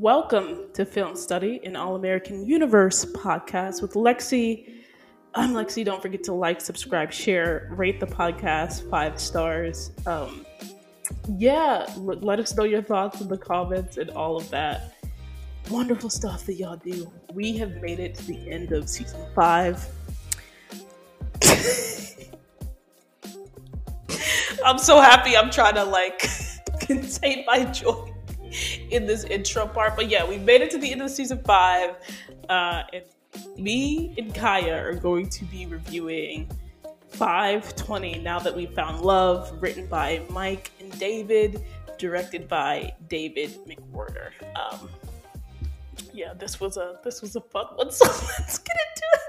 Welcome to Film Study, an All American Universe podcast with Lexi. I'm Lexi. Don't forget to like, subscribe, share, rate the podcast five stars. Um, yeah, l- let us know your thoughts in the comments and all of that wonderful stuff that y'all do. We have made it to the end of season five. I'm so happy. I'm trying to like contain my joy in this intro part. But yeah, we made it to the end of season five. Uh, and me and Chaya are going to be reviewing 520 Now That We Found Love, written by Mike and David, directed by David McWhorter. Um, yeah, this was a this was a fun one. So let's get into it.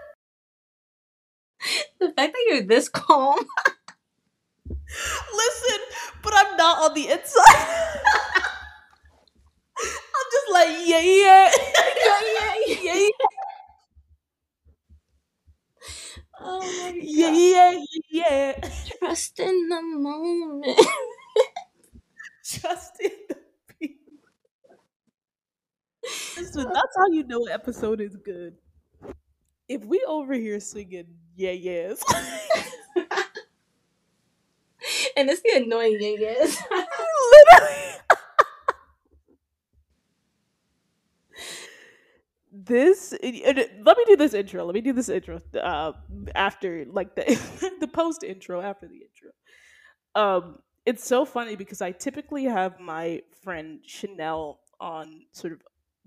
The fact that you're this calm. Listen, but I'm not on the inside. I'm just like yeah, yeah, yeah, yeah, yeah, yeah, Oh my god. yeah, yeah, yeah. Trust in the moment. Trust in the people. Listen, that's how you know an episode is good. If we over here singing yeah, yes. and it's the annoying yeah is. Literally. This let me do this intro. Let me do this intro uh, after like the the post intro after the intro. Um it's so funny because I typically have my friend Chanel on sort of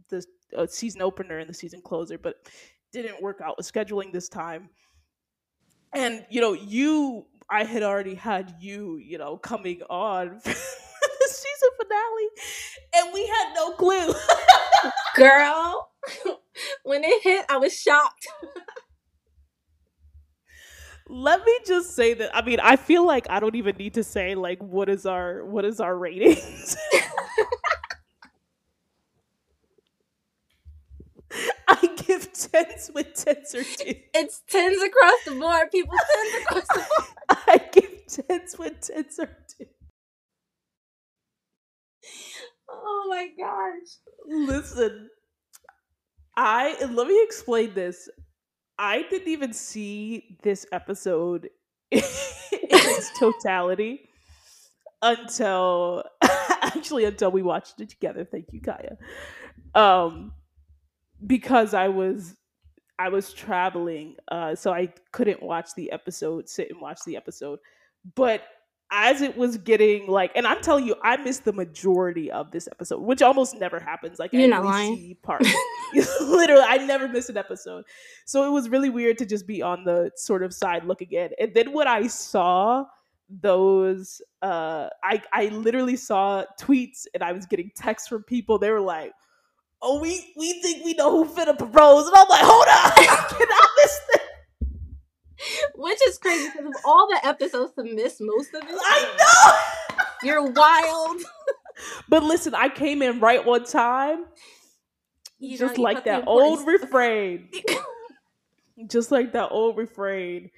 the uh, season opener and the season closer, but didn't work out with scheduling this time. And you know, you I had already had you, you know, coming on the season finale, and we had no clue. Girl, when it hit, I was shocked. Let me just say that I mean, I feel like I don't even need to say like what is our what is our ratings. I give tens with tens or two. It's tens across the board, people. Tens across the board. I give tens with tens or two. Oh my gosh. Listen, I let me explain this. I didn't even see this episode in its totality until actually until we watched it together. Thank you, Chaya. Um, because I was I was traveling, uh, so I couldn't watch the episode, sit and watch the episode. But as it was getting like, and I'm telling you, I missed the majority of this episode, which almost never happens. Like, I You're not lying. see Parts. Literally, I never miss an episode, so it was really weird to just be on the sort of side looking in. And then when I saw those, uh, I I literally saw tweets, and I was getting texts from people. They were like. Oh, we we think we know who finna propose, and I'm like, hold on, can I miss this? Which is crazy because of all the episodes to miss most of it. I know. You're wild. But listen, I came in right one time, You just know, like that old importance- refrain. just like that old refrain.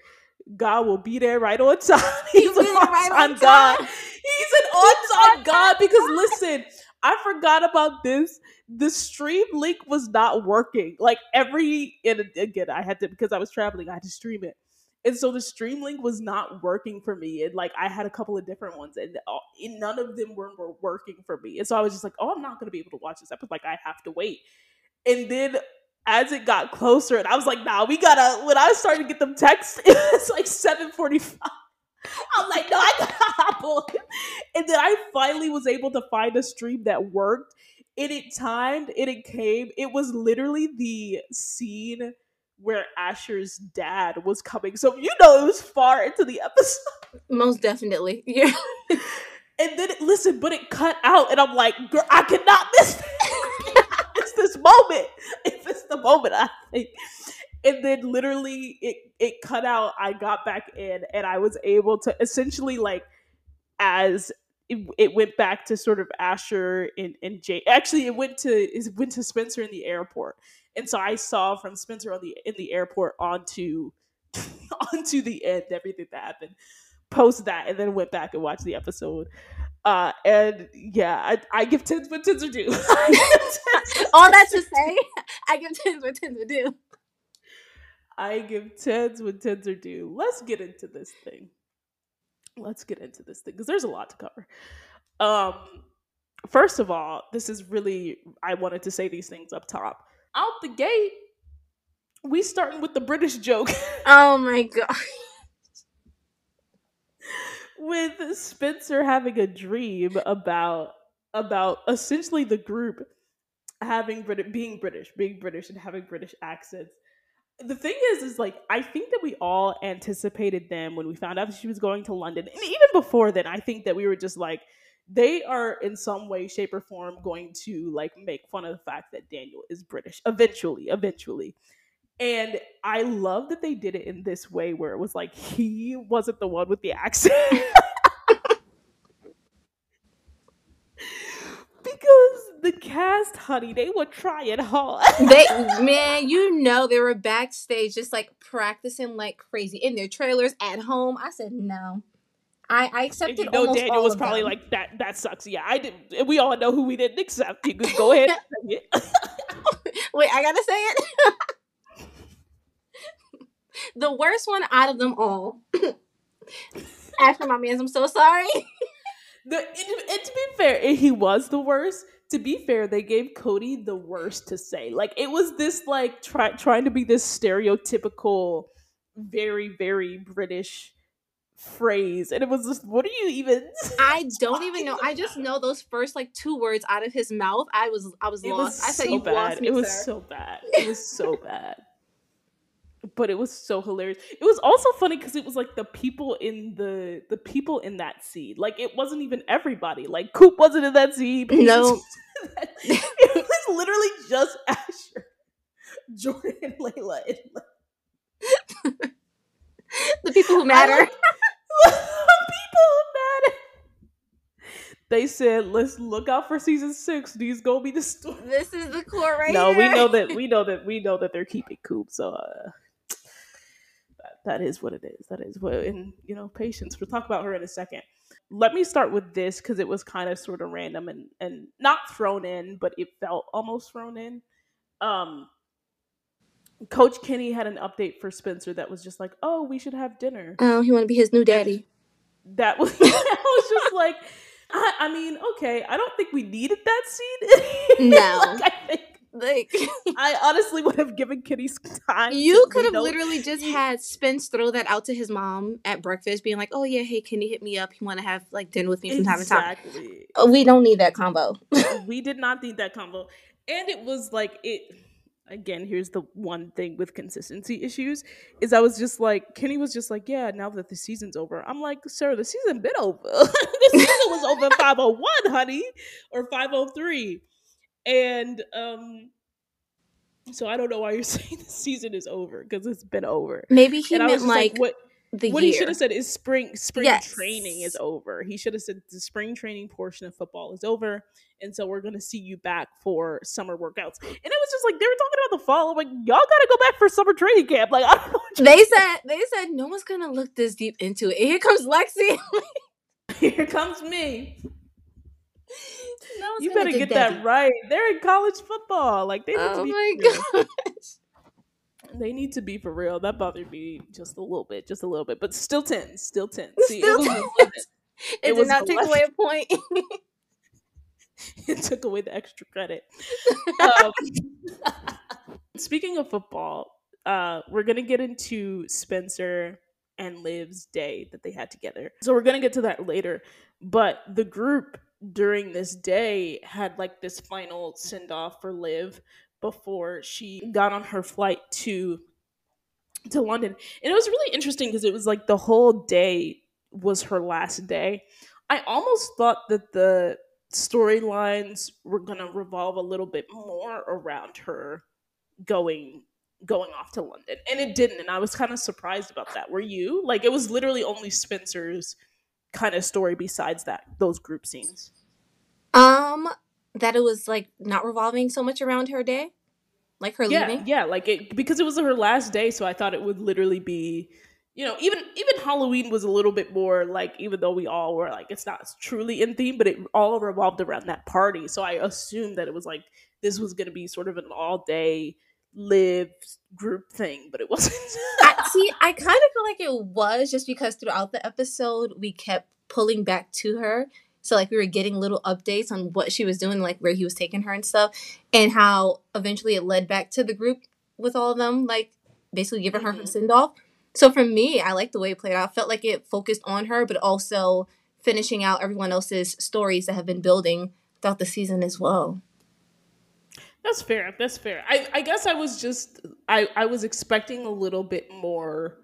God will be there right on time. He's be an there right on on God. He's an on time God because listen, I forgot about this. The stream link was not working. Like every and again, I had to because I was traveling, I had to stream it. And so the stream link was not working for me. And like I had a couple of different ones, and, all, and none of them were, were working for me. And so I was just like, oh, I'm not gonna be able to watch this episode. Like I have to wait. And then as it got closer, and I was like, nah, we gotta. When I started to get them texts, it was like 7:45. I'm like, no, I gotta hop on. And then I finally was able to find a stream that worked. And it timed, and it came. It was literally the scene where Asher's dad was coming. So you know it was far into the episode. Most definitely. Yeah. And then it, listen, but it cut out, and I'm like, girl, I cannot miss this. it's this moment. If it's the moment, I think. And then literally, it it cut out. I got back in, and I was able to essentially like as it, it went back to sort of Asher and and Jay. Actually, it went to it went to Spencer in the airport, and so I saw from Spencer on the in the airport onto onto the end everything that happened post that and then went back and watched the episode. Uh, and yeah, I, I give tens, but tens are due. All give tens, say, I give tens what tens are due. I give tens when tens are due. Let's get into this thing. Let's get into this thing because there's a lot to cover. Um, first of all, this is really I wanted to say these things up top. Out the gate, we starting with the British joke. Oh my god. with Spencer having a dream about about essentially the group having Brit- being British, being British and having British accents. The thing is, is like I think that we all anticipated them when we found out that she was going to London, and even before then, I think that we were just like, they are in some way, shape, or form going to like make fun of the fact that Daniel is British eventually, eventually. And I love that they did it in this way where it was like he wasn't the one with the accent. because the cast, honey, they were trying hard. They man, you know they were backstage just like practicing like crazy in their trailers at home. I said no. I, I And accepted you know Daniel was probably them. like that. That sucks. Yeah, I did. and We all know who we didn't accept. You could go ahead. And it. Wait, I gotta say it. the worst one out of them all. After my man's, I'm so sorry. The, and, and to be fair, he was the worst. To be fair, they gave Cody the worst to say. Like it was this like try, trying to be this stereotypical, very very British phrase, and it was just what are you even? I don't even know. I just know those first like two words out of his mouth. I was I was It lost. was I said so you bad. lost me, it was sir. so bad. It was so bad. But it was so hilarious. It was also funny because it was like the people in the the people in that scene. Like it wasn't even everybody. Like Coop wasn't in that scene. No. that- it was literally just Asher, Jordan, and Layla. And the people who matter. like- people who matter. They said, "Let's look out for season six. These gonna be the story." This is the core right no, we know that we know that we know that they're keeping Coop. So uh, that, is what it is. That is what, and you know, patience. We'll talk about her in a second. Let me start with this because it was kind of sort of random and and not thrown in, but it felt almost thrown in. Um, Coach Kenny had an update for Spencer that was just like, "Oh, we should have dinner." Oh, he want to be his new daddy. That was, I was just like, I, I mean, okay, I don't think we needed that scene. No. like, I think Like I honestly would have given Kitty time. you could have literally just had Spence throw that out to his mom at breakfast, being like, "Oh yeah, hey, can you hit me up? You want to have like dinner with me from time to time?" Exactly. Oh, we don't need that combo. we did not need that combo, and it was like it. Again, here's the one thing with consistency issues is I was just like Kenny was just like, yeah, now that the season's over. I'm like, sir, the season been over. the season was over 501, honey, or 503. And um so I don't know why you're saying the season is over because it's been over. Maybe he and I was meant just like, what the what he should have said is spring spring Yes. training is over. He should have said the spring training portion of football is over, and so we're gonna see you back for summer workouts. And it was just like they were talking about the fall. I'm like, y'all gotta go back for summer training camp. Like I don't know. They said they said no one's gonna look this deep into it. And here comes Lexi. Here comes me. no You better get that that right. They're in college football. Like they need to Oh be. my for real. gosh. They need to be for real. That bothered me just a little bit, just a little bit, but still ten, still ten. See, Still it was 10. It, It did was not take away a point. it took away the extra credit. Um, speaking of football, uh, we're gonna get into Spencer and Liv's day that they had together. So we're gonna get to that later. But the group during this day had like this final send off for Liv before she got on her flight to to London. And it was really interesting because it was like the whole day was her last day. I almost thought that the storylines were going to revolve a little bit more around her going going off to London. And it didn't and I was kind of surprised about that. Were you? Like it was literally only Spencer's kind of story besides that those group scenes. um, that it was like not revolving so much around her day, like her yeah, leaving. yeah, like it because it was her last day, so I thought it would literally be, you know, even even Halloween was a little bit more like, even though we all were like, it's not truly in theme, but it all revolved around that party. So I assumed that it was like this was going to be sort of an all day live group thing, but it wasn't. I, see, I kind of feel like it was just because throughout the episode we kept pulling back to her. So like we were getting little updates on what she was doing, like where he was taking her and stuff, and how eventually it led back to the group with all of them, like basically giving her her Mhm. send off. So for me, I liked the way it played out. I felt like it focused on her, but also finishing out everyone else's stories that have been building throughout the season as well. That's fair. That's fair. I, I guess I was just I, I was expecting a little bit more.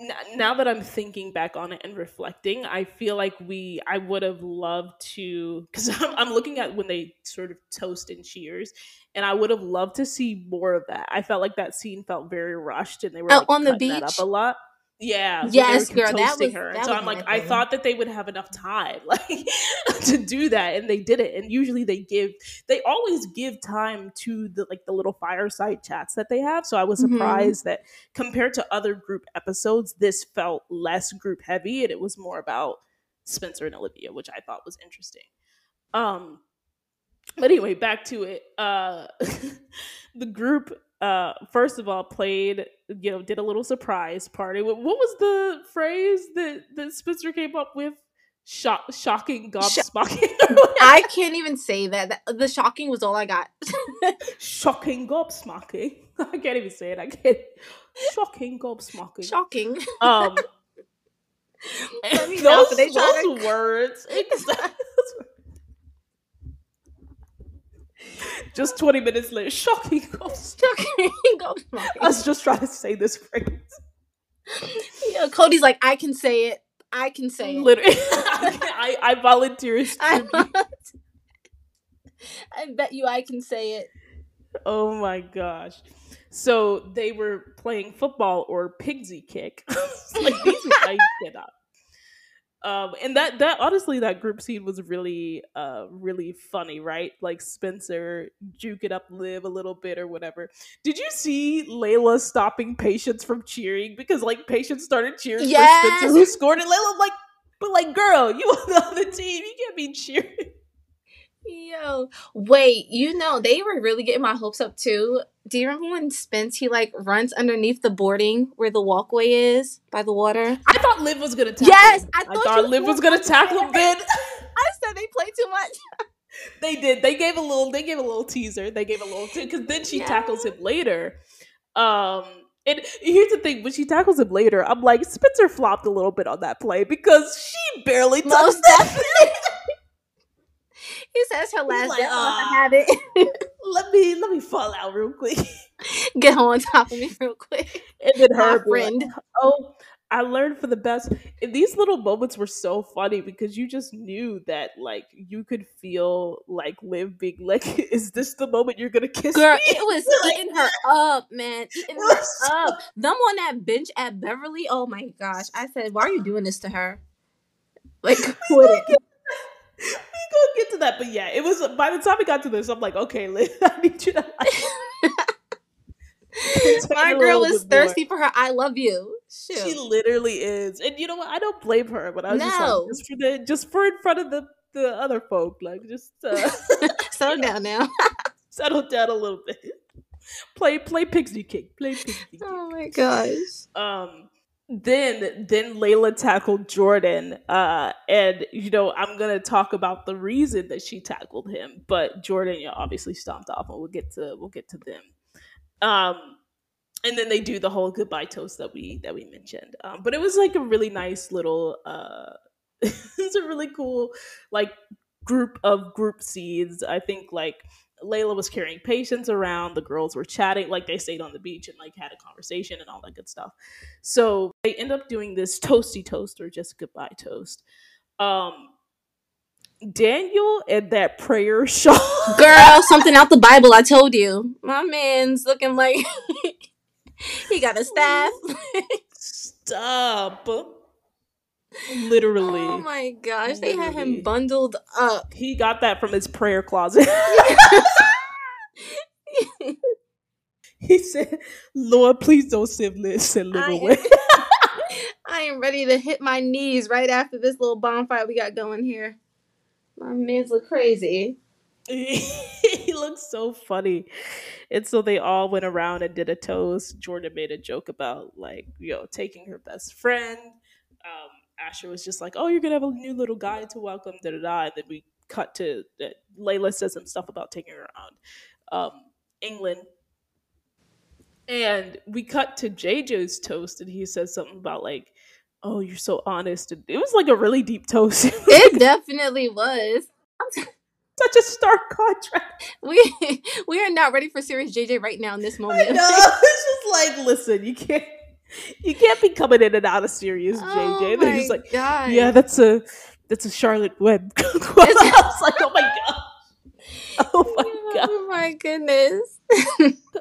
N- Now that I'm thinking back on it and reflecting, I feel like we I would have loved to because I'm, I'm looking at when they sort of toast and cheers, and I would have loved to see more of that. I felt like that scene felt very rushed, and they were like, on the beach? up a lot. Yeah. Yes, girl, that was- her. That so was I'm like, I thought that they would have enough time, like, to do that, and they didn't. And usually they give they always give time to the like the little fireside chats that they have. So I was Mhm. surprised that compared to other group episodes, this felt less group heavy and it was more about Spencer and Olivia, which I thought was interesting. Um but anyway, back to it. Uh the group uh first of all played you know did a little surprise party. What, what was the phrase that that Spencer came up with? Shock, shocking gobsmacking. I can't even say that. The shocking was all I got. shocking gobsmacking. I can't even say it. I can't. Shocking gobsmacking. shocking. um, those, know, but they try those words. exact- Just twenty minutes later, shocking gobsmacking. Shocking. Gobsmacking. I was just trying to say this phrase. Yeah, Cody's like, I can say it. I can say it. Literally, I, I volunteer I. I bet you I can say it. Oh my gosh. So they were playing football or pigsy kick. like these I cannot. Um and that that honestly that group scene was really uh really funny, right? Like Spencer juke it up live a little bit or whatever. Did you see Layla stopping Patience from cheering because like Patience started cheering Yes. for Spencer who scored and Layla like but like girl, you on the other team, you can't be cheering. Yo, wait, you know, they were really getting my hopes up too. Do you remember when Spence he like runs underneath the boarding where the walkway is by the water? I thought Liv was gonna tackle Yes, him. I I thought thought Liv was gonna gonna tackle him Ben. I said they play too much. they did. They gave a little. They gave a little teaser. They gave a little because then she Yeah. tackles him later. Um, and here's the thing: when she tackles him later, I'm like Spencer flopped a little bit on that play because she barely touched Most that. he says her last like, day. "Ah." I have it. let me let me fall out real quick. Get on top of me real quick. And then My her be like, friend. oh, I learned for the best. And these little moments were so funny because you just knew that like you could feel like Liv being like, "Is this the moment you're gonna kiss Girl, me?" it was Like, eating her up, man. Eating her so- up. Them on that bench at Beverly. Oh my gosh. I said, why are you doing this to her? Like, quit it. Gonna get to that, but yeah, it was by the time we got to this, I'm like, okay, Liv, I need you to. My girl is bit more. thirsty for her. I love you. She literally is, and you know what? I don't blame her, but I was just like, just for the, just for in front of the the other folk, like just uh, Settle down now. settle down a little bit. Play play pixie kick, play pixie kick. Oh my gosh. um then then Layla tackled Jordan uh and you know I'm gonna talk about the reason that she tackled him but Jordan you know, obviously stomped off and we'll get to we'll get to them. Um and then they do the whole goodbye toast that we that we mentioned. Um but it was like a really nice little uh it's a really cool like group of group scenes. I think like Layla was carrying Patience around. The girls were chatting, like they stayed on the beach and like had a conversation and all that good stuff. So they end up doing this toasty toast or just goodbye toast. Um, Daniel and that prayer shawl. Girl, something out the Bible. I told you. My man's looking like he got a staff. Stop. Literally. Oh my gosh. They had him bundled up. he got that from his prayer closet. he said, Lord, please don't send send Liv I- away. I am ready to hit my knees right after this little bonfire we got going here. My man's look crazy. he looks so funny. And so they all went around and did a toast. Jordan made a joke about like, you know, taking her best friend. Um, Asher was just like, "Oh, you're gonna have a new little guy to welcome." Da da da. And then we cut to uh, Layla says some stuff about taking her around um, England, and we cut to JJ's toast, and he says something about like, "Oh, you're so honest." And it was like a really deep toast. It was It like definitely was. such a stark contrast. We we are not ready for serious JJ right now in this moment. I know. It's just like, listen, you can't, you can't be coming in and out of serious, JJ. Oh They're just like, god. yeah, that's a that's a Charlotte Web. I was like, oh my god, oh my oh god. Oh my goodness.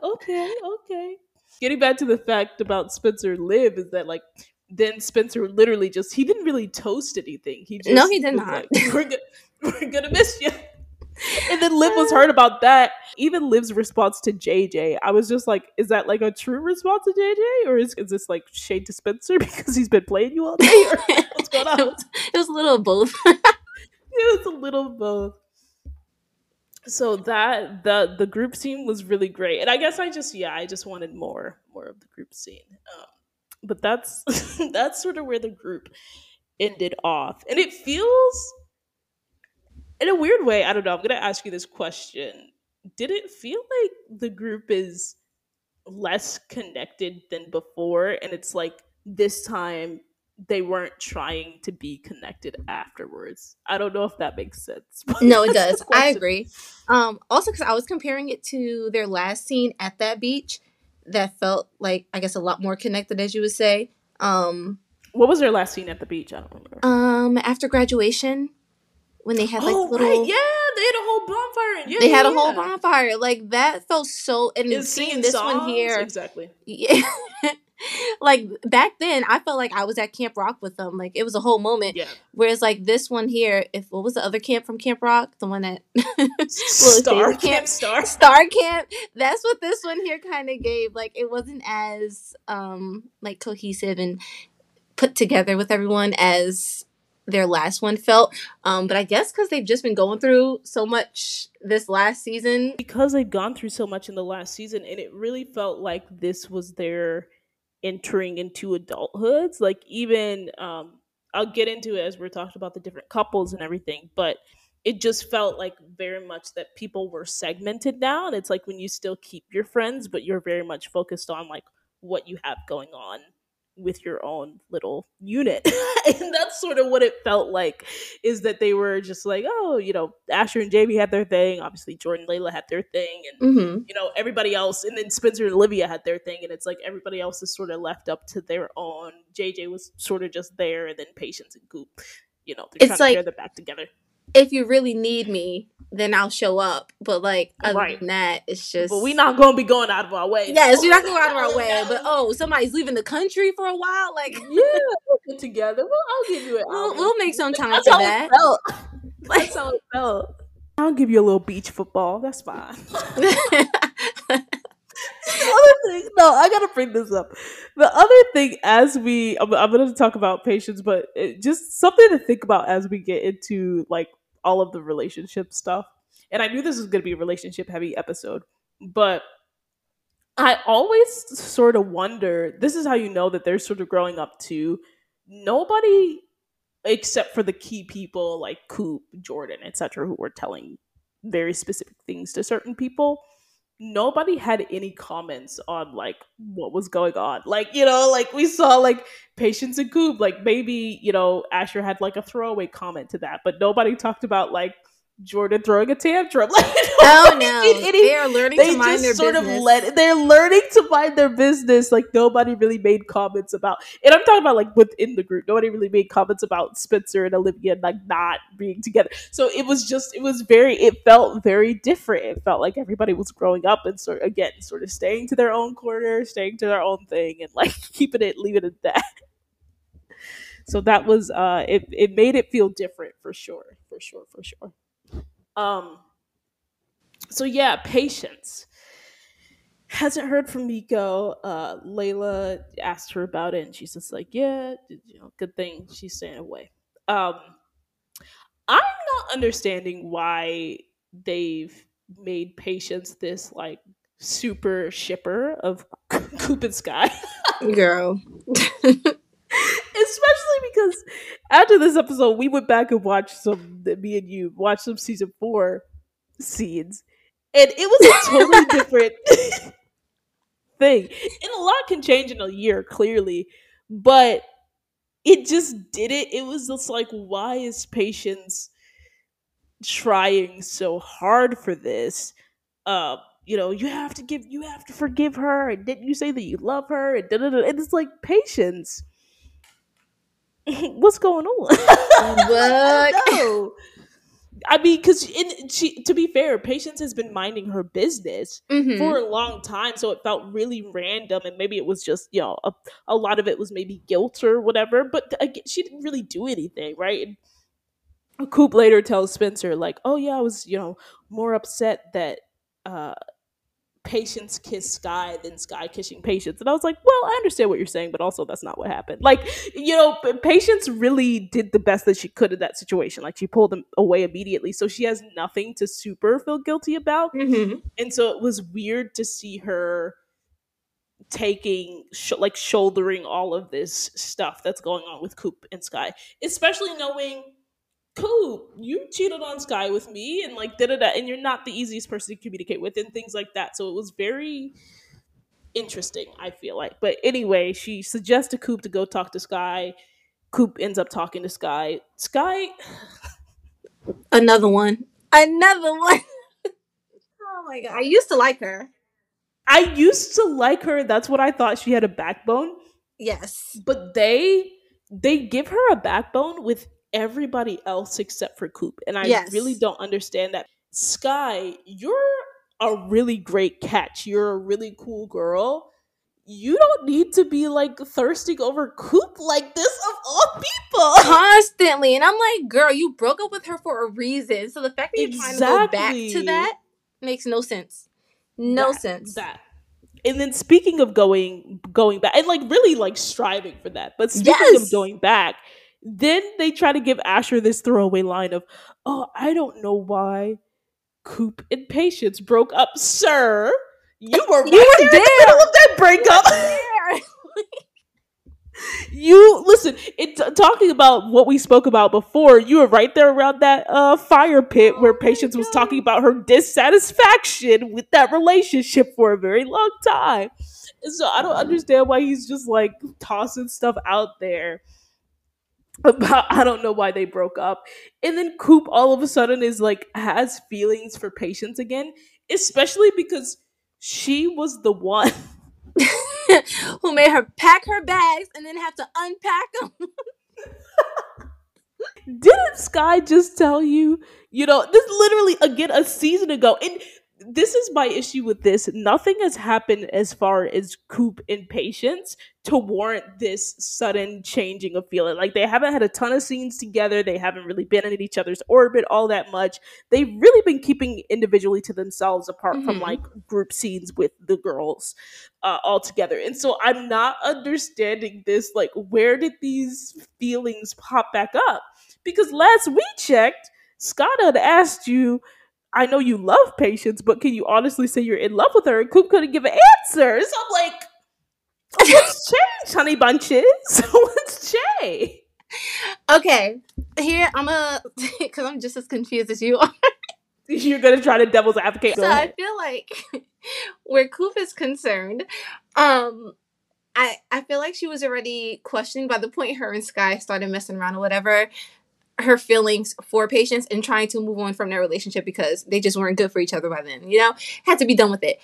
Okay, okay. Getting back to the fact about Spencer Liv is that like then Spencer literally just he didn't really toast anything. He just No, he did not. like, we're gonna we're gonna miss you. And then Liv was hurt about that. Even Liv's response to JJ, I was just like, is that like a true response to JJ, or is, is this like shade to Spencer because he's been playing you all day? Or what's going on? It was, it was a little of both. it was a little of both. So that the the group scene was really great, and I guess I just yeah I just wanted more more of the group scene. Um, but that's that's sort of where the group ended off, and it feels in a weird way. I don't know. I'm gonna ask you this question: Did it feel like the group is less connected than before, and it's like this time they weren't trying to be connected afterwards. I don't know if that makes sense. No, it does. I agree. Um, also, because I was comparing it to their last scene at that beach, that felt like I guess a lot more connected, as you would say. Um, What was their last scene at the beach? I don't remember. um, after graduation, when they had like oh, little, right. Yeah, they had a whole bonfire. Yeah, they had yeah, a whole bonfire. Like that felt so. And seeing this songs? one here, Exactly. yeah. like back then, I felt like I was at Camp Rock with them. Like it was a whole moment. Yeah. Whereas like this one here, if what was the other camp from Camp Rock, the one that Star Camp Camp- Star. Star Camp. That's what this one here kind of gave. Like it wasn't as um like cohesive and put together with everyone as their last one felt. Um, but I guess because they've just been going through so much this last season. because they've gone through so much in the last season and it really felt like this was their entering into adulthoods like even um i'll get into it as we're talking about the different couples and everything but it just felt like very much that people were segmented now and it's like when you still keep your friends but you're very much focused on like what you have going on with your own little unit. And that's sort of what it felt like is that they were just like oh you know asher and Jaymee had their thing. Obviously jordan and layla had their thing. And Mm-hmm. you know everybody else and then spencer and olivia had their thing. And it's like everybody else is sort of left up to their own. Jj was sort of just there and then patience and coop you know they're It's trying like- to pair them back together. If you really need me, then I'll show up. But like other Right. than that, it's just. but we're not gonna be going out of our way Yes, we're not going out of our oh, way. But oh, somebody's leaving the country for a while. Like yeah we'll get together well i'll give you an we'll, we'll make some time that's for that. it felt that's how it felt i'll give you a little beach football that's fine the other thing, no, I gotta bring this up. The other thing, as we, I'm, I'm gonna talk about patience, but it, just something to think about as we get into like all of the relationship stuff. And I knew this was gonna be a relationship heavy episode, but I always sort of wonder. This is how you know that they're sort of growing up too. Nobody, except for the key people like Coop, Jordan, etc., who were telling very specific things to certain people nobody had any comments on like what was going on. Like, you know, like we saw like Patience and Coop, like maybe, you know, Asher had like a throwaway comment to that, but nobody talked about like Jordan throwing a tantrum. Like, oh no, they are learning they to mind just their sort business. of let they're learning to mind their business. Like nobody really made comments about and I'm talking about like within the group. Nobody really made comments about Spencer and Olivia like not being together. So it was just it was very it felt very different. It felt like everybody was growing up and sort again sort of staying to their own corner, staying to their own thing and like keeping it leaving it at that. So that was uh it it made it feel different for sure. For sure, for sure. Um so yeah, patience. Hasn't heard from Miko. Uh, Layla asked her about it, and she's just like, "Yeah, you know, good thing she's staying away." Um, I'm not understanding why they've made Patience this like super shipper of Coop and Sky. Girl. Especially because after this episode, we went back and watched some, me and you watched some season four scenes, and it was a totally different thing. And a lot can change in a year, clearly, but it just did it. It was just like, why is patience trying so hard for this? Uh, you know, you have to give, you have to forgive her, and didn't you say that you love her? And, and it's like patience. What's going on? No. I mean, because she, to be fair, Patience has been minding her business Mhm. for a long time, so it felt really random, and maybe it was just you know a, a lot of it was maybe guilt or whatever. But again, she didn't really do anything, right? And Coop later tells Spencer like, "Oh yeah, I was you know more upset that uh, Patience kissed Sky than Sky kissing Patience," and I was like, "Well, I understand what you're saying, but also that's not what happened. Like, you know, Patience really did the best that she could in that situation. Like, she pulled them away immediately, so she has nothing to super feel guilty about." Mhm. and so it was weird to see her taking sh- like shouldering all of this stuff that's going on with coop and sky especially knowing coop you cheated on sky with me and like da da da and you're not the easiest person to communicate with and things like that so it was very interesting i feel like but anyway she suggests to coop to go talk to sky coop ends up talking to sky sky Another one. Another one. oh my god. I used to like her. i used to like her that's what i thought she had a backbone Yes. but they they give her a backbone with everybody else except for Coop, and I Yes. really don't understand that. Sky, you're a really great catch. You're a really cool girl. You don't need to be like thirsting over Coop like this of all people. Constantly. And I'm like, girl, you broke up with her for a reason. So the fact that you're trying to go back to that makes no sense. No That- sense. That. And then speaking of going going back and like really like striving for that, but speaking Yes. of going back, then they try to give Asher this throwaway line of, "Oh, I don't know why Coop and Patience broke up, sir. You were right You were there, in the middle of that breakup. you listen. It talking about what we spoke about before. You were right there around that uh, fire pit Oh where Patience was talking about her dissatisfaction with that relationship for a very long time. And so I don't understand why he's just like tossing stuff out there about I don't know why they broke up. And then Coop all of a sudden is like has feelings for Patience again, especially because she was the one Who made her pack her bags and then have to unpack them. Didn't Sky just tell you? You know, this literally again a season ago. And this is my issue with this. Nothing has happened as far as Coop and Patience to warrant this sudden changing of feeling. Like they haven't had a ton of scenes together. They haven't really been in each other's orbit all that much. They've really been keeping individually to themselves apart from Mhm. like group scenes with the girls uh, all together. And so I'm not understanding this. Like, where did these feelings pop back up? Because last we checked, Scott had asked you, I know you love Patience, but can you honestly say you're in love with her? And Coop couldn't give an answer. So I'm like, what's changed, honey bunches? what's changed? Okay. Here I'm a because I'm just as confused as you are. You're gonna try to devil's advocate. So I feel like where Coop is concerned, um, I I feel like she was already questioning by the point her and Sky started messing around or whatever. Her feelings for patience and trying to move on from their relationship because they just weren't good for each other by then, you know, had to be done with it.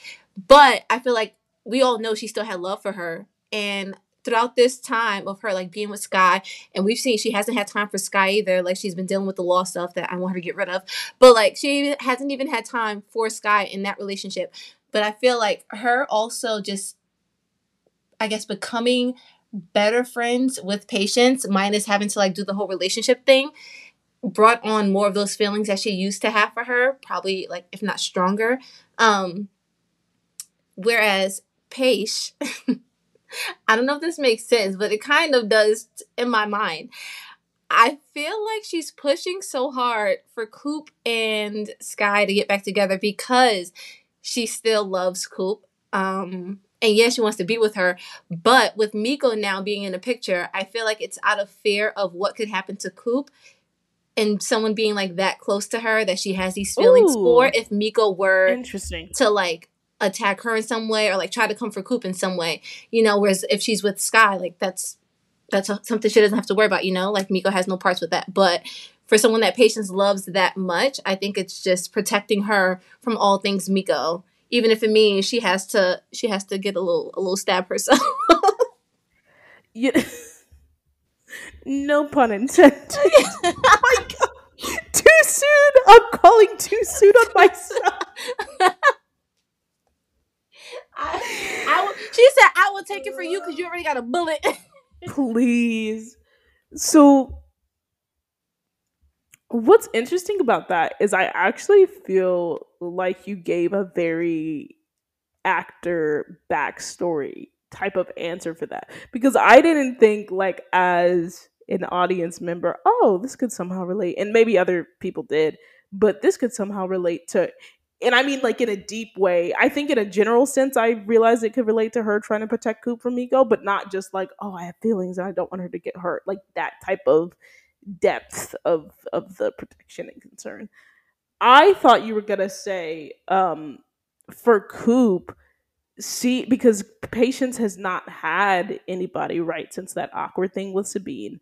But I feel like we all know she still had love for her, and throughout this time of her like being with Sky, and we've seen she hasn't had time for Sky either. Like she's been dealing with the law stuff that I want her to get rid of. But like she hasn't even had time for Sky in that relationship. But I feel like her also just I guess becoming better friends with patience, minus having to like do the whole relationship thing, brought on more of those feelings that she used to have for her, probably like if not stronger. Um whereas Paige I don't know if this makes sense, but it kind of does in my mind. I feel like she's pushing so hard for Coop and Sky to get back together because she still loves Coop. Um, and yes, she wants to be with her. But with Miko now being in the picture, I feel like it's out of fear of what could happen to Coop and someone being like that close to her that she has these feelings Ooh. for. If Miko were Interesting. to like attack her in some way or like try to come for Coop in some way, you know. Whereas if she's with Sky, like that's that's something she doesn't have to worry about, you know. Like Miko has no parts with that, but for someone that Patience loves that much, I think it's just protecting her from all things Miko, even if it means she has to she has to get a little a little stab herself. Yeah. no pun intended. oh my god. Too soon. I'm calling too soon on myself. I, I will, she said, "I will take it for you because you already got a bullet." Please. So what's interesting about that is I actually feel like you gave a very actor backstory type of answer for that. Because I didn't think like as an audience member, oh, this could somehow relate. And maybe other people did, but this could somehow relate to and I mean like in a deep way. I think in a general sense, I realized it could relate to her trying to protect Coop from Miko, but not just like, oh, I have feelings and I don't want her to get hurt. Like that type of depth of of the protection and concern. I thought you were gonna say, um, for Coop, see because Patience has not had anybody right since that awkward thing with Sabine.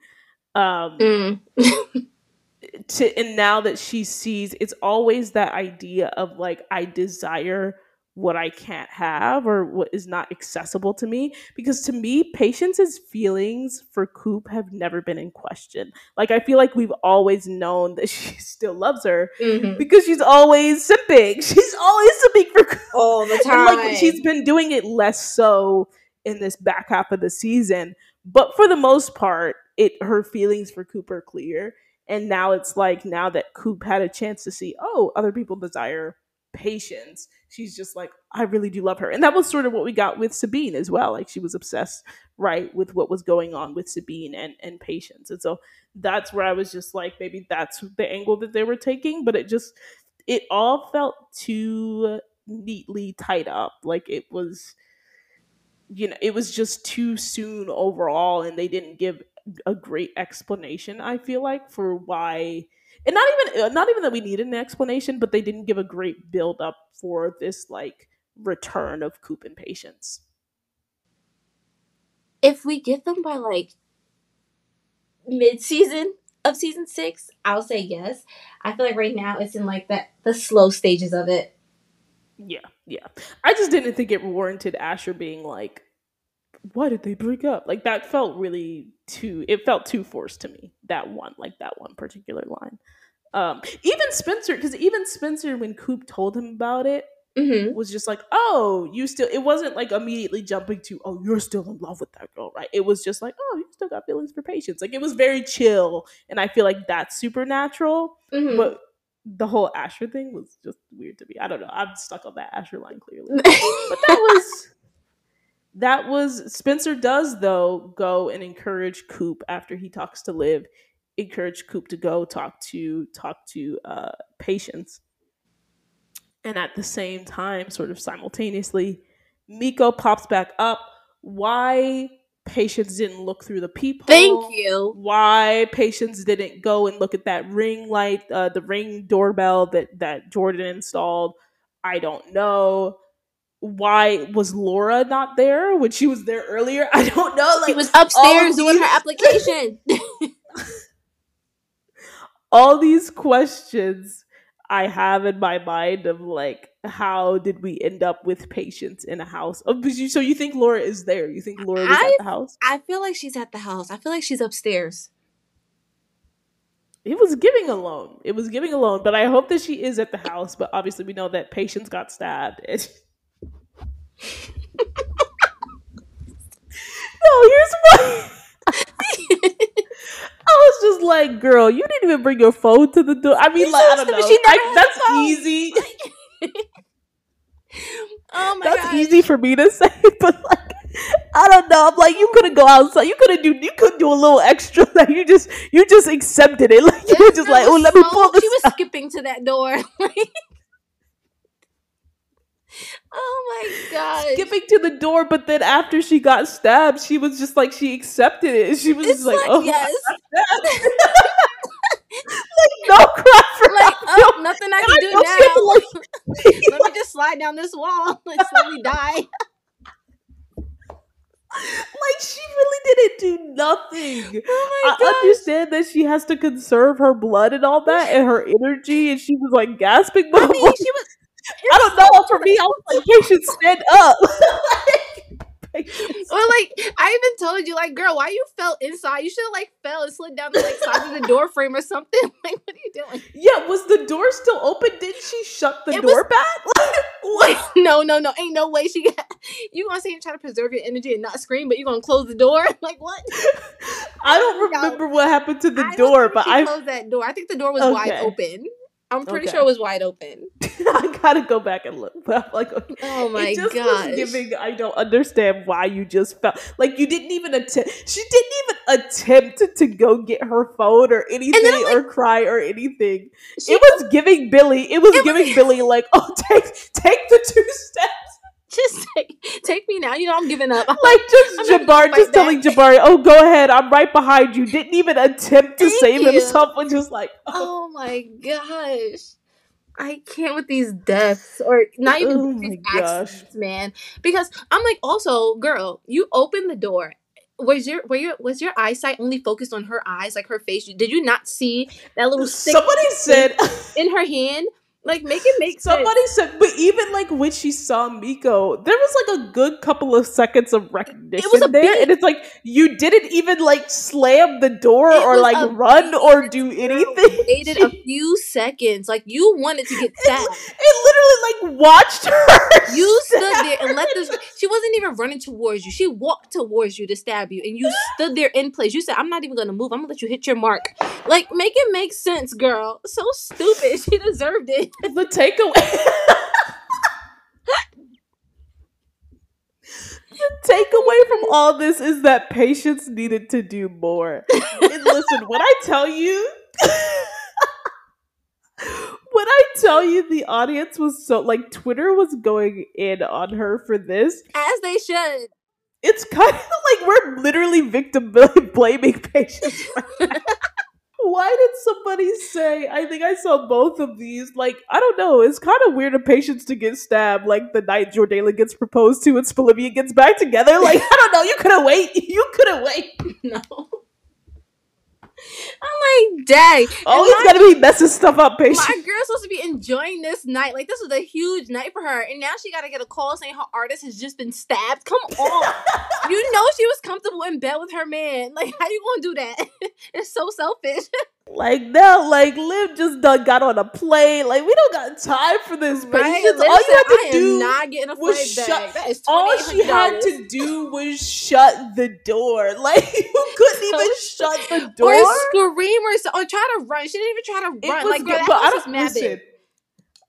Um Mm. to and now that she sees it's always that idea of like I desire what I can't have or what is not accessible to me because to me Patience's feelings for Coop have never been in question. Like I feel like we've always known that she still loves her Mhm. because she's always simping. She's always simping for Coop. All the And time. like she's been doing it less so in this back half of the season, but for the most part, it her feelings for Coop are clear. And now it's like now that Coop had a chance to see, oh, other people desire patience. She's just like, I really do love her. And that was sort of what we got with Sabine as well. Like she was obsessed, right, with what was going on with Sabine and and patience. And so that's where I was just like, maybe that's the angle that they were taking, but it just it all felt too neatly tied up. Like it was you know, it was just too soon overall and they didn't give a great explanation, I feel like, for why and not even uh, not even that we needed an explanation, but they didn't give a great build up for this like return of Coop and Patience. if we get them by like mid season of season six, I'll say yes. I feel like right now it's in like that the slow stages of it. Yeah, yeah. I just didn't think it warranted Asher being like, why did they break up? Like that felt really too it felt too forced to me. That one, like that one particular line. Um, even Spencer, because even Spencer, when Coop told him about it, Mm-hmm. was just like, oh, you still it wasn't like immediately jumping to, oh, you're still in love with that girl, right? It was just like, oh, you still got feelings for patience. Like it was very chill. And I feel like that's supernatural. Mm-hmm. But the whole Asher thing was just weird to me. I don't know. I'm stuck on that Asher line clearly. But that was that was Spencer does though go and encourage Coop after he talks to Liv, encourage Coop to go talk to talk to uh patience. And at the same time, sort of simultaneously, Miko pops back up. Why Patience didn't look through the peephole? Thank you. why patience didn't go and look at that ring light uh, the ring doorbell that that jordan installed i don't know why was laura not there when she was there earlier i don't know like She was upstairs doing her application. all these questions i have in my mind of like how did we end up with Patience in a house oh, you, so you think laura is there you think laura was at the house I feel like she's at the house. I feel like she's upstairs. it was giving alone. It was giving alone, but I hope that she is at the house. But obviously, we know that Patience got stabbed. No, here's why. I was just like, girl, you didn't even bring your phone to the door. I mean, like, I don't know. I, that's easy. Oh my That's god. easy for me to say, but like, I don't know. I'm like, you couldn't go outside. You couldn't do. You couldn't do a little extra. Like you just, you just accepted it. Like you were just like, oh, let me pull this. She was out." skipping to that door. Oh my god! skipping to the door, but then after she got stabbed, she was just like she accepted it. She was just like, like, oh, yes, no cry for like oh, nothing I can I do know she had to, now. like- Let me just slide down this wall and slowly die. like she really didn't do nothing. Oh my I understand that she has to conserve her blood and all that and her energy, and she was like gasping. But I mean, she was. I don't know. For me, I was like, patient, stand up. Or like I even told you, like, girl, why you fell inside? You should have like fell and slid down the like side of the door frame or something. Like, what are you doing? Yeah, was the door still open? Didn't she shut the It door was- back? What? no, no, no, ain't no way she got. You gonna say and try to preserve your energy and not scream, but you gonna close the door? Like what? I don't remember what happened to the I door, but I closed that door. I think the door was wide open. I'm pretty Okay. sure it was wide open. I gotta go back and look. But I'm like, okay. Oh my it just gosh. was giving. I don't understand why you just felt like you didn't even attempt. She didn't even attempt to go get her phone or anything I'm or cry or anything. It was giving Billy. It was It was- giving Billy like, oh, take take the two steps. Just take, take me now. You know I'm giving up. I'm Like just I'm Jabbar, just telling back. Jabbar, oh, go ahead. I'm right behind you. Didn't even attempt to Thank save you. himself. And just like, oh, Oh my gosh. I can't with these deaths or not even Oh these my gosh. accidents, man. Because I'm like, also, girl, you opened the door. Was your were your was your eyesight only focused on her eyes, like her face? Did you not see that little stick somebody said. in her hand? Like, make it make sense. Somebody said, but even like when she saw Miko, there was like a good couple of seconds of recognition it was a there, and it's like you didn't even like slam the door It or like run or do anything. Waited a few seconds, like you wanted to get that. It literally like watched her. You stood there and let this. She wasn't even running towards you. She walked towards you to stab you, and you stood there in place. You said, "I'm not even gonna move. I'm gonna let you hit your mark." Like, make it make sense, girl. So stupid. She deserved it. The takeaway. the takeaway from all this is that patience needed to do more. And listen, when I tell you, when I tell you the audience was so like Twitter was going in on her for this, As they should. it's kind of like we're literally victim blaming patience. right. Why did somebody say? I think I saw both of these. Like, I don't know. It's kind of weird of patience to get stabbed, like the night Jordayla gets proposed to and Spelivia gets back together. Like, I don't know. You couldn't wait. You couldn't wait. No. I'm like, dang. Always my- gotta be messing stuff up, patience. My girl's supposed to be enjoying this night. Like this was a huge night for her, and now she got to get a call saying her artist has just been stabbed. Come on, you know she was comfortable in bed with her man. Like how you gonna do that? it's so selfish. Like now, like Liv just done got on a plane. Like we don't got time for this Right? patience. All you had to do not getting a was shut- all she had to do was shut the door. Like you couldn't even shut the door. or scream or, oh, so, or try to run. She didn't even try to run. was like, girl, but I don't listen.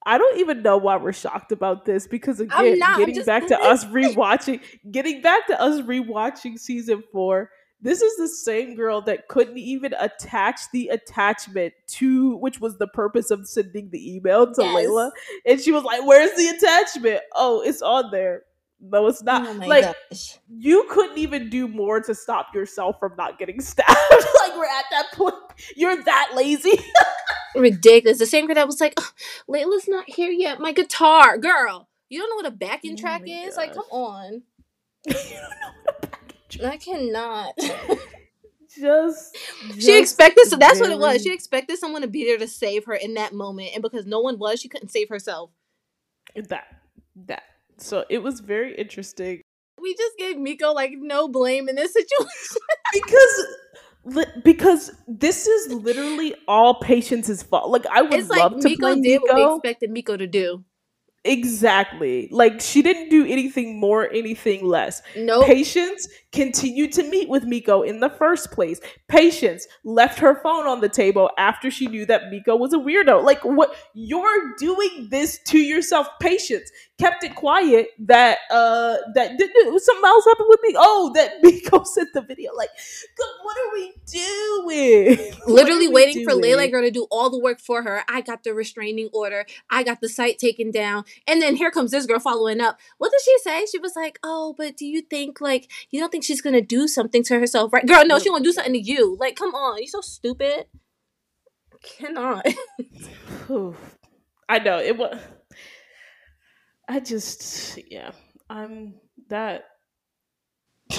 I don't even know why we're shocked about this because again, not, getting just- back to us rewatching, getting back to us rewatching season four. This is the same girl that couldn't even attach the attachment to, which was the purpose of sending the email to Yes. Layla, and she was like, "Where's the attachment? Oh, it's on there." No, it's not. oh like gosh. you couldn't even do more to stop yourself from not getting stabbed. like we're at that point. You're that lazy. ridiculous. The same girl that was like, "Ugh, Layla's not here yet. My guitar, girl. You don't know what a backing Oh track is? Like, come on. you don't know what a package. I cannot. Just, she expected so that's what it was. She expected someone to be there to save her in that moment, and because no one was, she couldn't save herself. that that. So it was very interesting We just gave Miko like no blame in this situation. because because this is literally all Patience's fault. Like I would It's like love to Miko blame did what we expected Miko to do. Exactly. Like she didn't do anything more, anything less. Nope. Patience continued to meet with Miko in the first place. Patience left her phone on the table after she knew that Miko was a weirdo. Like what you're doing this to yourself. Patience kept it quiet that uh that didn't something else happened with me. Oh, that Miko sent the video. Like, what are we doing? Literally waiting doing? for Layla girl to do all the work for her. I got the restraining order. I got the site taken down, and then here comes this girl following up. What did she say? She was like, "Oh, but do you think like you don't think she's gonna do something to herself, right? Girl, no, she gonna do something to you. Like, come on, you're so stupid." Cannot. I know it was. I just, yeah, I'm that.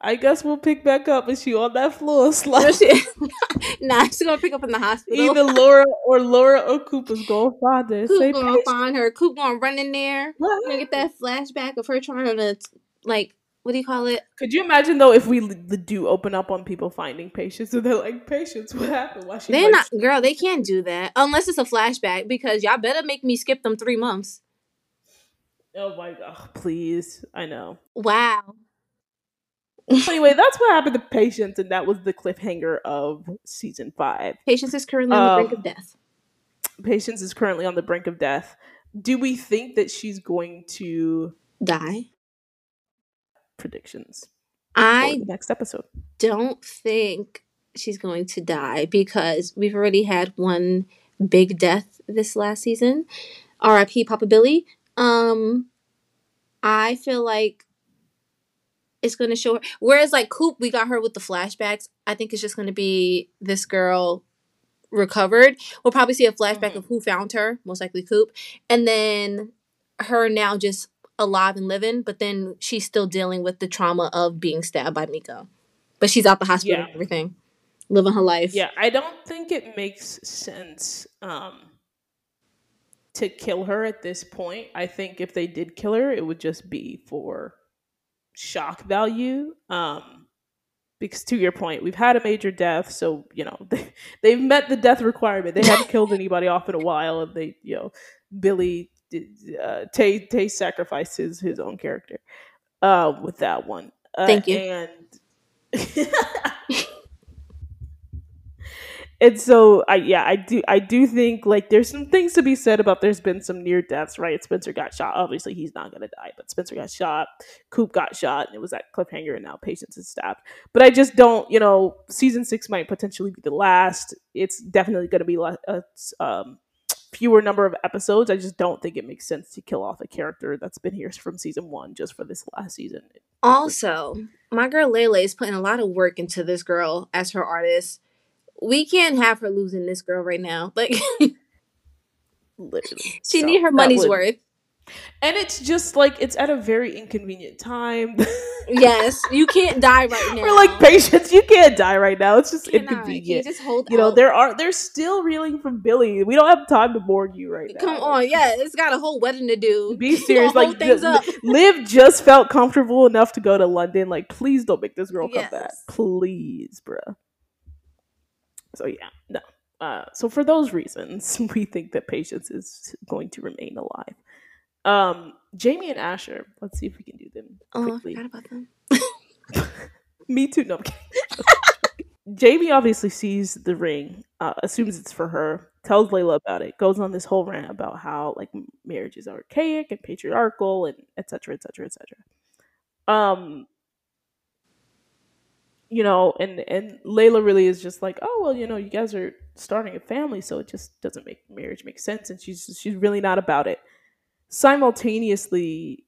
I guess we'll pick back up. Is she on that floor sliding? nah, she's gonna pick up in the hospital. Either Laura or Laura or Cooper's gonna find her. Coop gonna find her. Coop gonna run in there. Gonna get that flashback of her trying to like what do you call it? Could you imagine though if we do open up on people finding Patience and they're like, "Patience, what happened? Why she?" They're not, girl. They can't do that unless it's a flashback because y'all better make me skip them three months. Oh my god! Please, I know. Wow. anyway, that's what happened to Patience, and that was the cliffhanger of season five. Patience is currently on the brink of um, death. Patience is currently on the brink of death. Do we think that she's going to die? Predictions. I next episode. Don't think she's going to die because we've already had one big death this last season. R.I.P. Papa Billy. Um, I feel like it's going to show her. Whereas like Coop, we got her with the flashbacks. I think it's just going to be this girl recovered. We'll probably see a flashback mm-hmm. of who found her, most likely Coop, and then her now just alive and living, but then she's still dealing with the trauma of being stabbed by Miko. But she's out the hospital yeah. and everything, living her life. Yeah, I don't think it makes sense um, to kill her at this point. I think if they did kill her, it would just be for shock value. Um, because to your point, we've had a major death, so you know they, they've met the death requirement. They haven't killed anybody off in a while, and they, you know, Billy uh, Tay Tay sacrificed his his own character uh, with that one. Uh, Thank you. And and so I yeah I do I do think like there's some things to be said about there's been some near deaths right Spencer got shot obviously he's not gonna die but Spencer got shot Coop got shot and it was that cliffhanger and now Patience is stabbed but I just don't you know season six might potentially be the last it's definitely gonna be less uh, um, fewer number of episodes, I just don't think it makes sense to kill off a character that's been here from season one just for this last season. Also, my girl Lele is putting a lot of work into this girl as her artist. We can't have her losing this girl right now. Like, literally, she so need her money's would, worth. And it's just like it's at a very inconvenient time. yes, you can't die right now. We're like patience. You can't die right now. It's just inconvenient. You just hold. You know, there are they're still reeling from Billy. We don't have time to mourn you right now. Come on, yeah, it's got a whole wedding to do. Be serious. like things up. Liv just felt comfortable enough to go to London. Like, please don't make this girl yes. come back, please, bruh. So yeah, no. Uh, so for those reasons, we think that patience is going to remain alive. Um, Jaymee and Asher. Let's see if we can do them quickly. Oh, I forgot about them. Me too. No, Jaymee obviously sees the ring, uh, assumes it's for her, tells Layla about it, goes on this whole rant about how like marriage is archaic and patriarchal and etc. etc. etc. Um, you know, and and Layla really is just like, oh well, you know, you guys are starting a family, so it just doesn't make marriage make sense, and she's she's really not about it simultaneously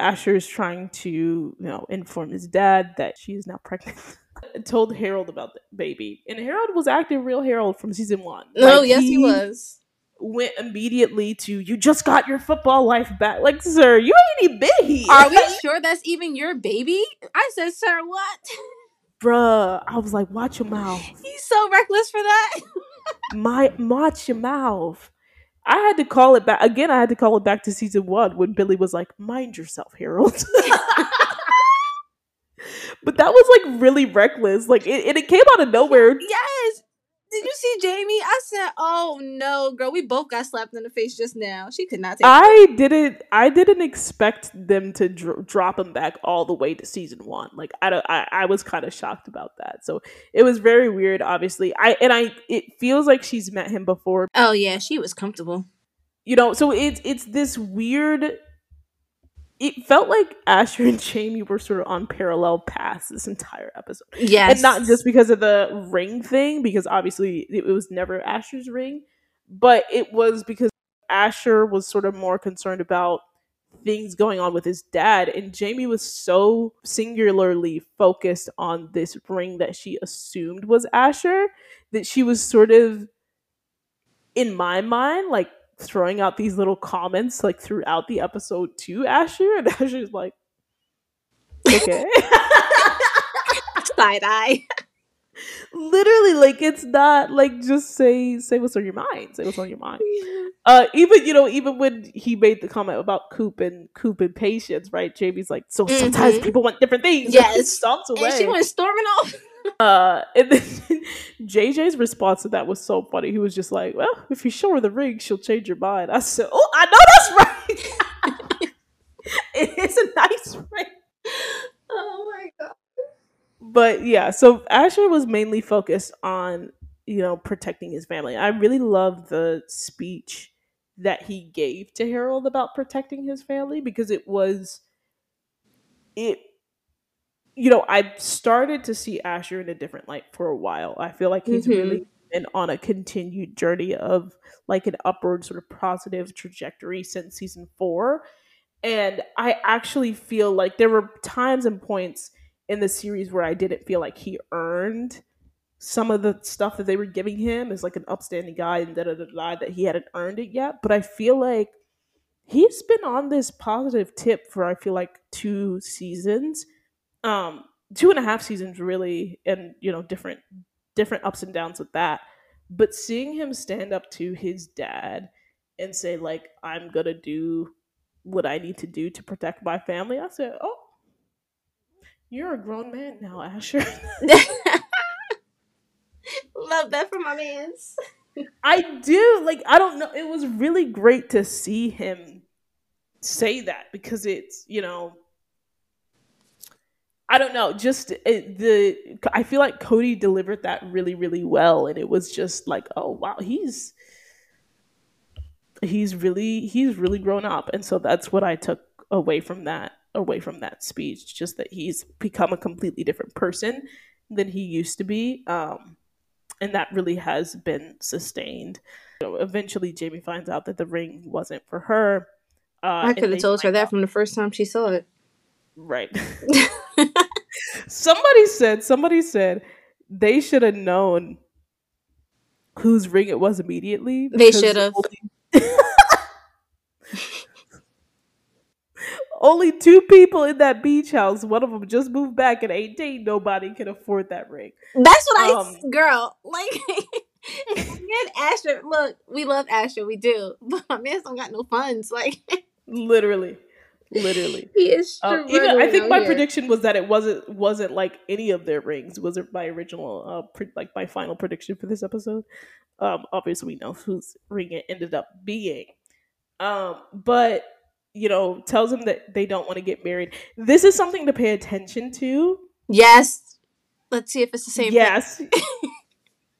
Asher is trying to, you know, inform his dad that she is now pregnant. told Harold about the baby. And Harold was acting real Harold from season one. Oh, like, yes, he, he, was. Went immediately to you just got your football life back. Like, sir, you ain't even been here. Are we sure that's even your baby? I said, sir, what? Bruh, I was like, watch your mouth. He's so reckless for that. My watch your mouth. I had to call it back again. I had to call it back to season one when Billy was like, "Mind yourself, Harold." but that was like really reckless. Like it, and it came out of nowhere. Yes, did you see Jaymee? I said, "Oh no, girl, we both got slapped in the face just now." She could not take. I it. didn't. I didn't expect them to dr- drop him back all the way to season one. Like I don't. I, I was kind of shocked about that. So it was very weird. Obviously, I and I. It feels like she's met him before. Oh yeah, she was comfortable. you know, so it's it's this weird it felt like Asher and Jaymee were sort of on parallel paths this entire episode. Yes. And not just because of the ring thing, because obviously it was never Asher's ring, but it was because Asher was sort of more concerned about things going on with his dad, and Jaymee was so singularly focused on this ring that she assumed was Asher that she was sort of, in my mind, like throwing out these little comments like throughout the episode to Asher, and Asher's like, okay. Side eye. Literally, like it's not like just say say what's on your mind. Say what's on your mind. Uh, even you know, even when he made the comment about Coop and Coop and patience, right? Jaymee's like, so sometimes Mhm. people want different things. Yes. stomps away. And she went storming off. Uh, and then JJ's response to that was so funny. He was just like, "Well, if you show her the ring, she'll change your mind." I said, "Oh, I know that's right. it is a nice ring." Oh my god. but yeah, so Asher was mainly focused on, you know, protecting his family. I really love the speech that he gave to Harold about protecting his family because it was it you know, I started to see Asher in a different light for a while. I feel like he's Mhm. really been on a continued journey of like an upward sort of positive trajectory since season 4. And I actually feel like there were times and points in the series where I didn't feel like he earned some of the stuff that they were giving him as like an upstanding guy and da da da da that he hadn't earned it yet. But I feel like he's been on this positive tip for I feel like two seasons, um, two and a half seasons really, and you know different different ups and downs with that. But seeing him stand up to his dad and say like I'm gonna do what I need to do to protect my family, I said, oh. You're a grown man now, Asher. Love that for my mans. I do. Like, I don't know. It was really great to see him say that because it's, you know, I don't know. Just it, the, I feel like Cody delivered that really, really well. And it was just like, oh, wow, he's, he's really, he's really grown up. And so that's what I took away from that, away from that speech. Just that he's become a completely different person than he used to be. Um, and that really has been sustained. You know, eventually, Jaymee finds out that the ring wasn't for her. Uh, I could have told her that out- from the first time she saw it. right. somebody said. Somebody said they should have known whose ring it was immediately. They should've. Only, only two people in that beach house. One of them just moved back at eighteen. Nobody can afford that ring. That's what I, Um, girl. Like, me and Asher. Look, we love Asher, we do, but my man don't got no funds. Like, Literally, literally. he is. Um, even I think my here. prediction was that it wasn't wasn't like any of their rings. Wasn't my original uh pre- like my final prediction for this episode. Um, obviously we know whose ring it ended up being. Um, but you know, tells them that they don't want to get married. This is something to pay attention to. Yes. Let's see if it's the same. yes.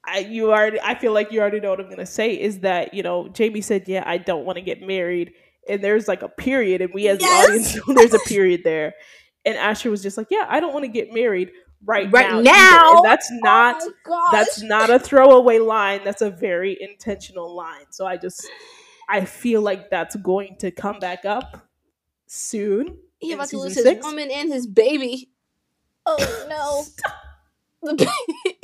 I you already I feel like you already know what I'm gonna say is that, you know, Jaymee said, Yeah, I don't want to get married. And there's like a period, and we as Yes. the audience know there's a period there. And Asher was just like, Yeah, I don't want to get married right, Right now. now? And that's oh not Oh that's not a throwaway line. That's a very intentional line. So I just I feel like that's going to come back up soon. He about to lose his woman and his baby. Oh no. The baby.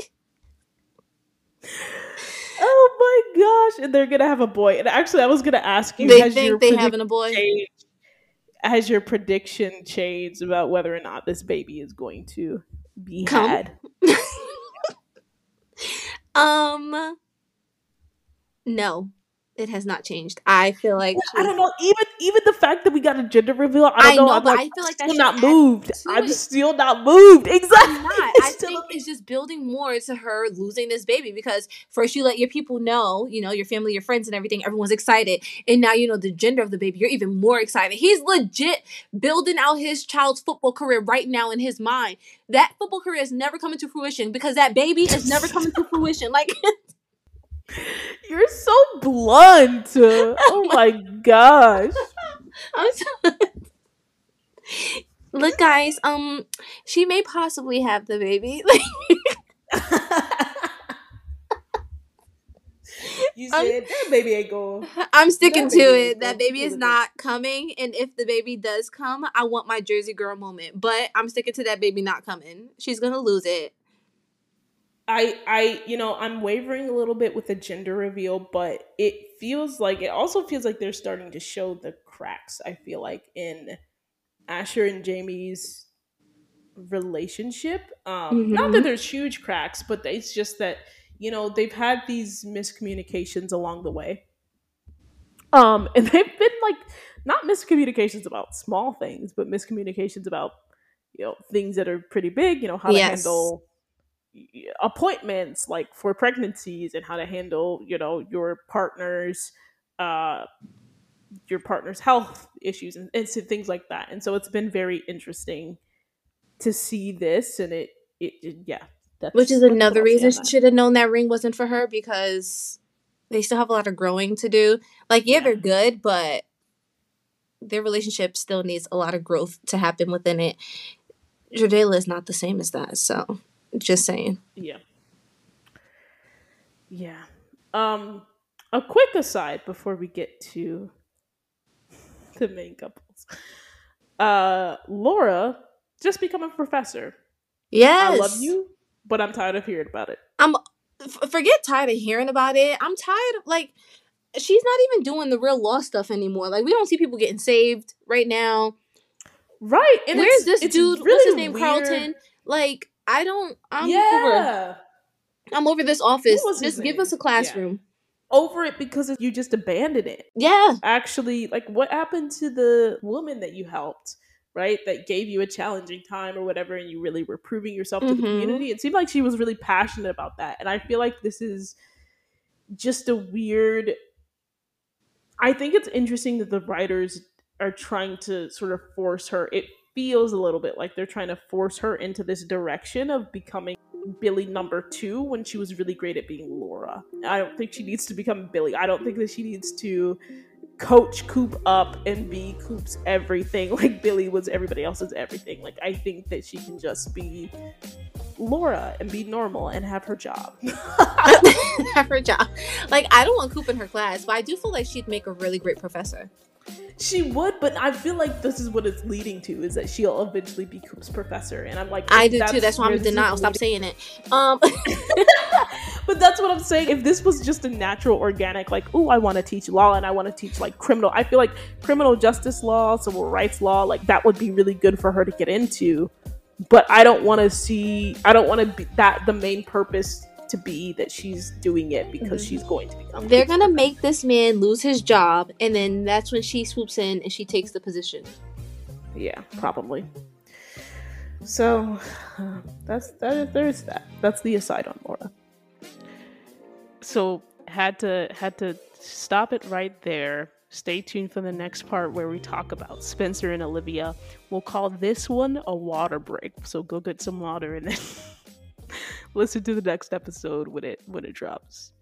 Oh my gosh! And they're gonna have a boy. And actually, I was gonna ask you: they think they having a boy. changed? Has your prediction changed about whether or not this baby is going to be Come. had? um. No, it has not changed. I feel like I don't know. Even even the fact that we got a gender reveal, I don't I know. know, I'm but like, I feel like I'm still not moved. I'm it. still not moved. Exactly. I'm not. I think it's just building more to her losing this baby because first you let your people know, you know, your family, your friends, and everything. Everyone's excited, and now you know the gender of the baby. You're even more excited. He's legit building out his child's football career right now in his mind. That football career is never coming to fruition because that baby is never coming to fruition. Like You're so blunt. Oh my gosh. I'm so- Look, guys. Um, she may possibly have the baby. you I'm- that baby ain't going. I'm sticking to it. That baby is not coming, and if the baby does come, I want my Jersey girl moment. But I'm sticking to that baby not coming. She's gonna lose it. I I you know I'm wavering a little bit with the gender reveal, but it feels like it also feels like they're starting to show the cracks. I feel like in Asher and Jaymee's relationship. Um, Not that Mhm. there's huge cracks, but it's just that you know they've had these miscommunications along the way. Um, and they've been like not miscommunications about small things, but miscommunications about you know things that are pretty big. You know how to Yes. handle y- appointments like for pregnancies and how to handle you know your partner's uh your partner's health issues and, and things like that and so it's been very interesting to see this and it it, it- yeah that's Which is another reason she should have known that ring wasn't for her because they still have a lot of growing to do. Like, yeah, Yeah. they're good, but their relationship still needs a lot of growth to happen within it. Jordayla is not the same as that, so just saying. Yeah. Yeah. Um a quick aside before we get to the main couples. Uh Laura just become a professor. Yes, I love you, but I'm tired of hearing about it. I'm f- forget tired of hearing about it. I'm tired of like she's not even doing the real law stuff anymore. Like we don't see people getting saved right now. Right. And Where's this it's dude? What's his name? weird. Carlton. Like I don't. I'm over. yeah. I'm over this office. What was his Just give name? us a classroom. Over it because you just abandoned it. Yeah. Actually, like what happened to the woman that you helped? Right, that gave you a challenging time or whatever, and you really were proving yourself to the Mhm. community. It seemed like she was really passionate about that, and I feel like this is just a weird. I think it's interesting that the writers are trying to sort of force her. It feels a little bit like they're trying to force her into this direction of becoming Billy number two when she was really great at being Laura. I don't think she needs to become Billy. I don't think that she needs to coach Coop up and be Coop's everything like Billy was everybody else's everything. Like I think that she can just be Laura and be normal and have her job. have her job. Like I don't want Coop in her class, but I do feel like she'd make a really great professor. She would, but I feel like this is what it's leading to is that she'll eventually be Coop's professor. And I'm like, I do too. That's why I'm denial. Stop saying it. Um, but that's what I'm saying. If this was just a natural, organic, like, oh, I want to teach law and I want to teach like criminal, I feel like criminal justice law, civil rights law, like that would be really good for her to get into. But I don't want to see, I don't want to be that the main purpose to be that she's doing it because Mhm. she's going to become. they're gonna make this man lose his job, and then that's when she swoops in and she takes the position. Yeah, probably. So uh, that's that. There's that. That's the aside on Laura. So had to had to stop it right there. Stay tuned for the next part where we talk about Spencer and Olivia. We'll call this one a water break. So go get some water and then listen to the next episode when it when it drops.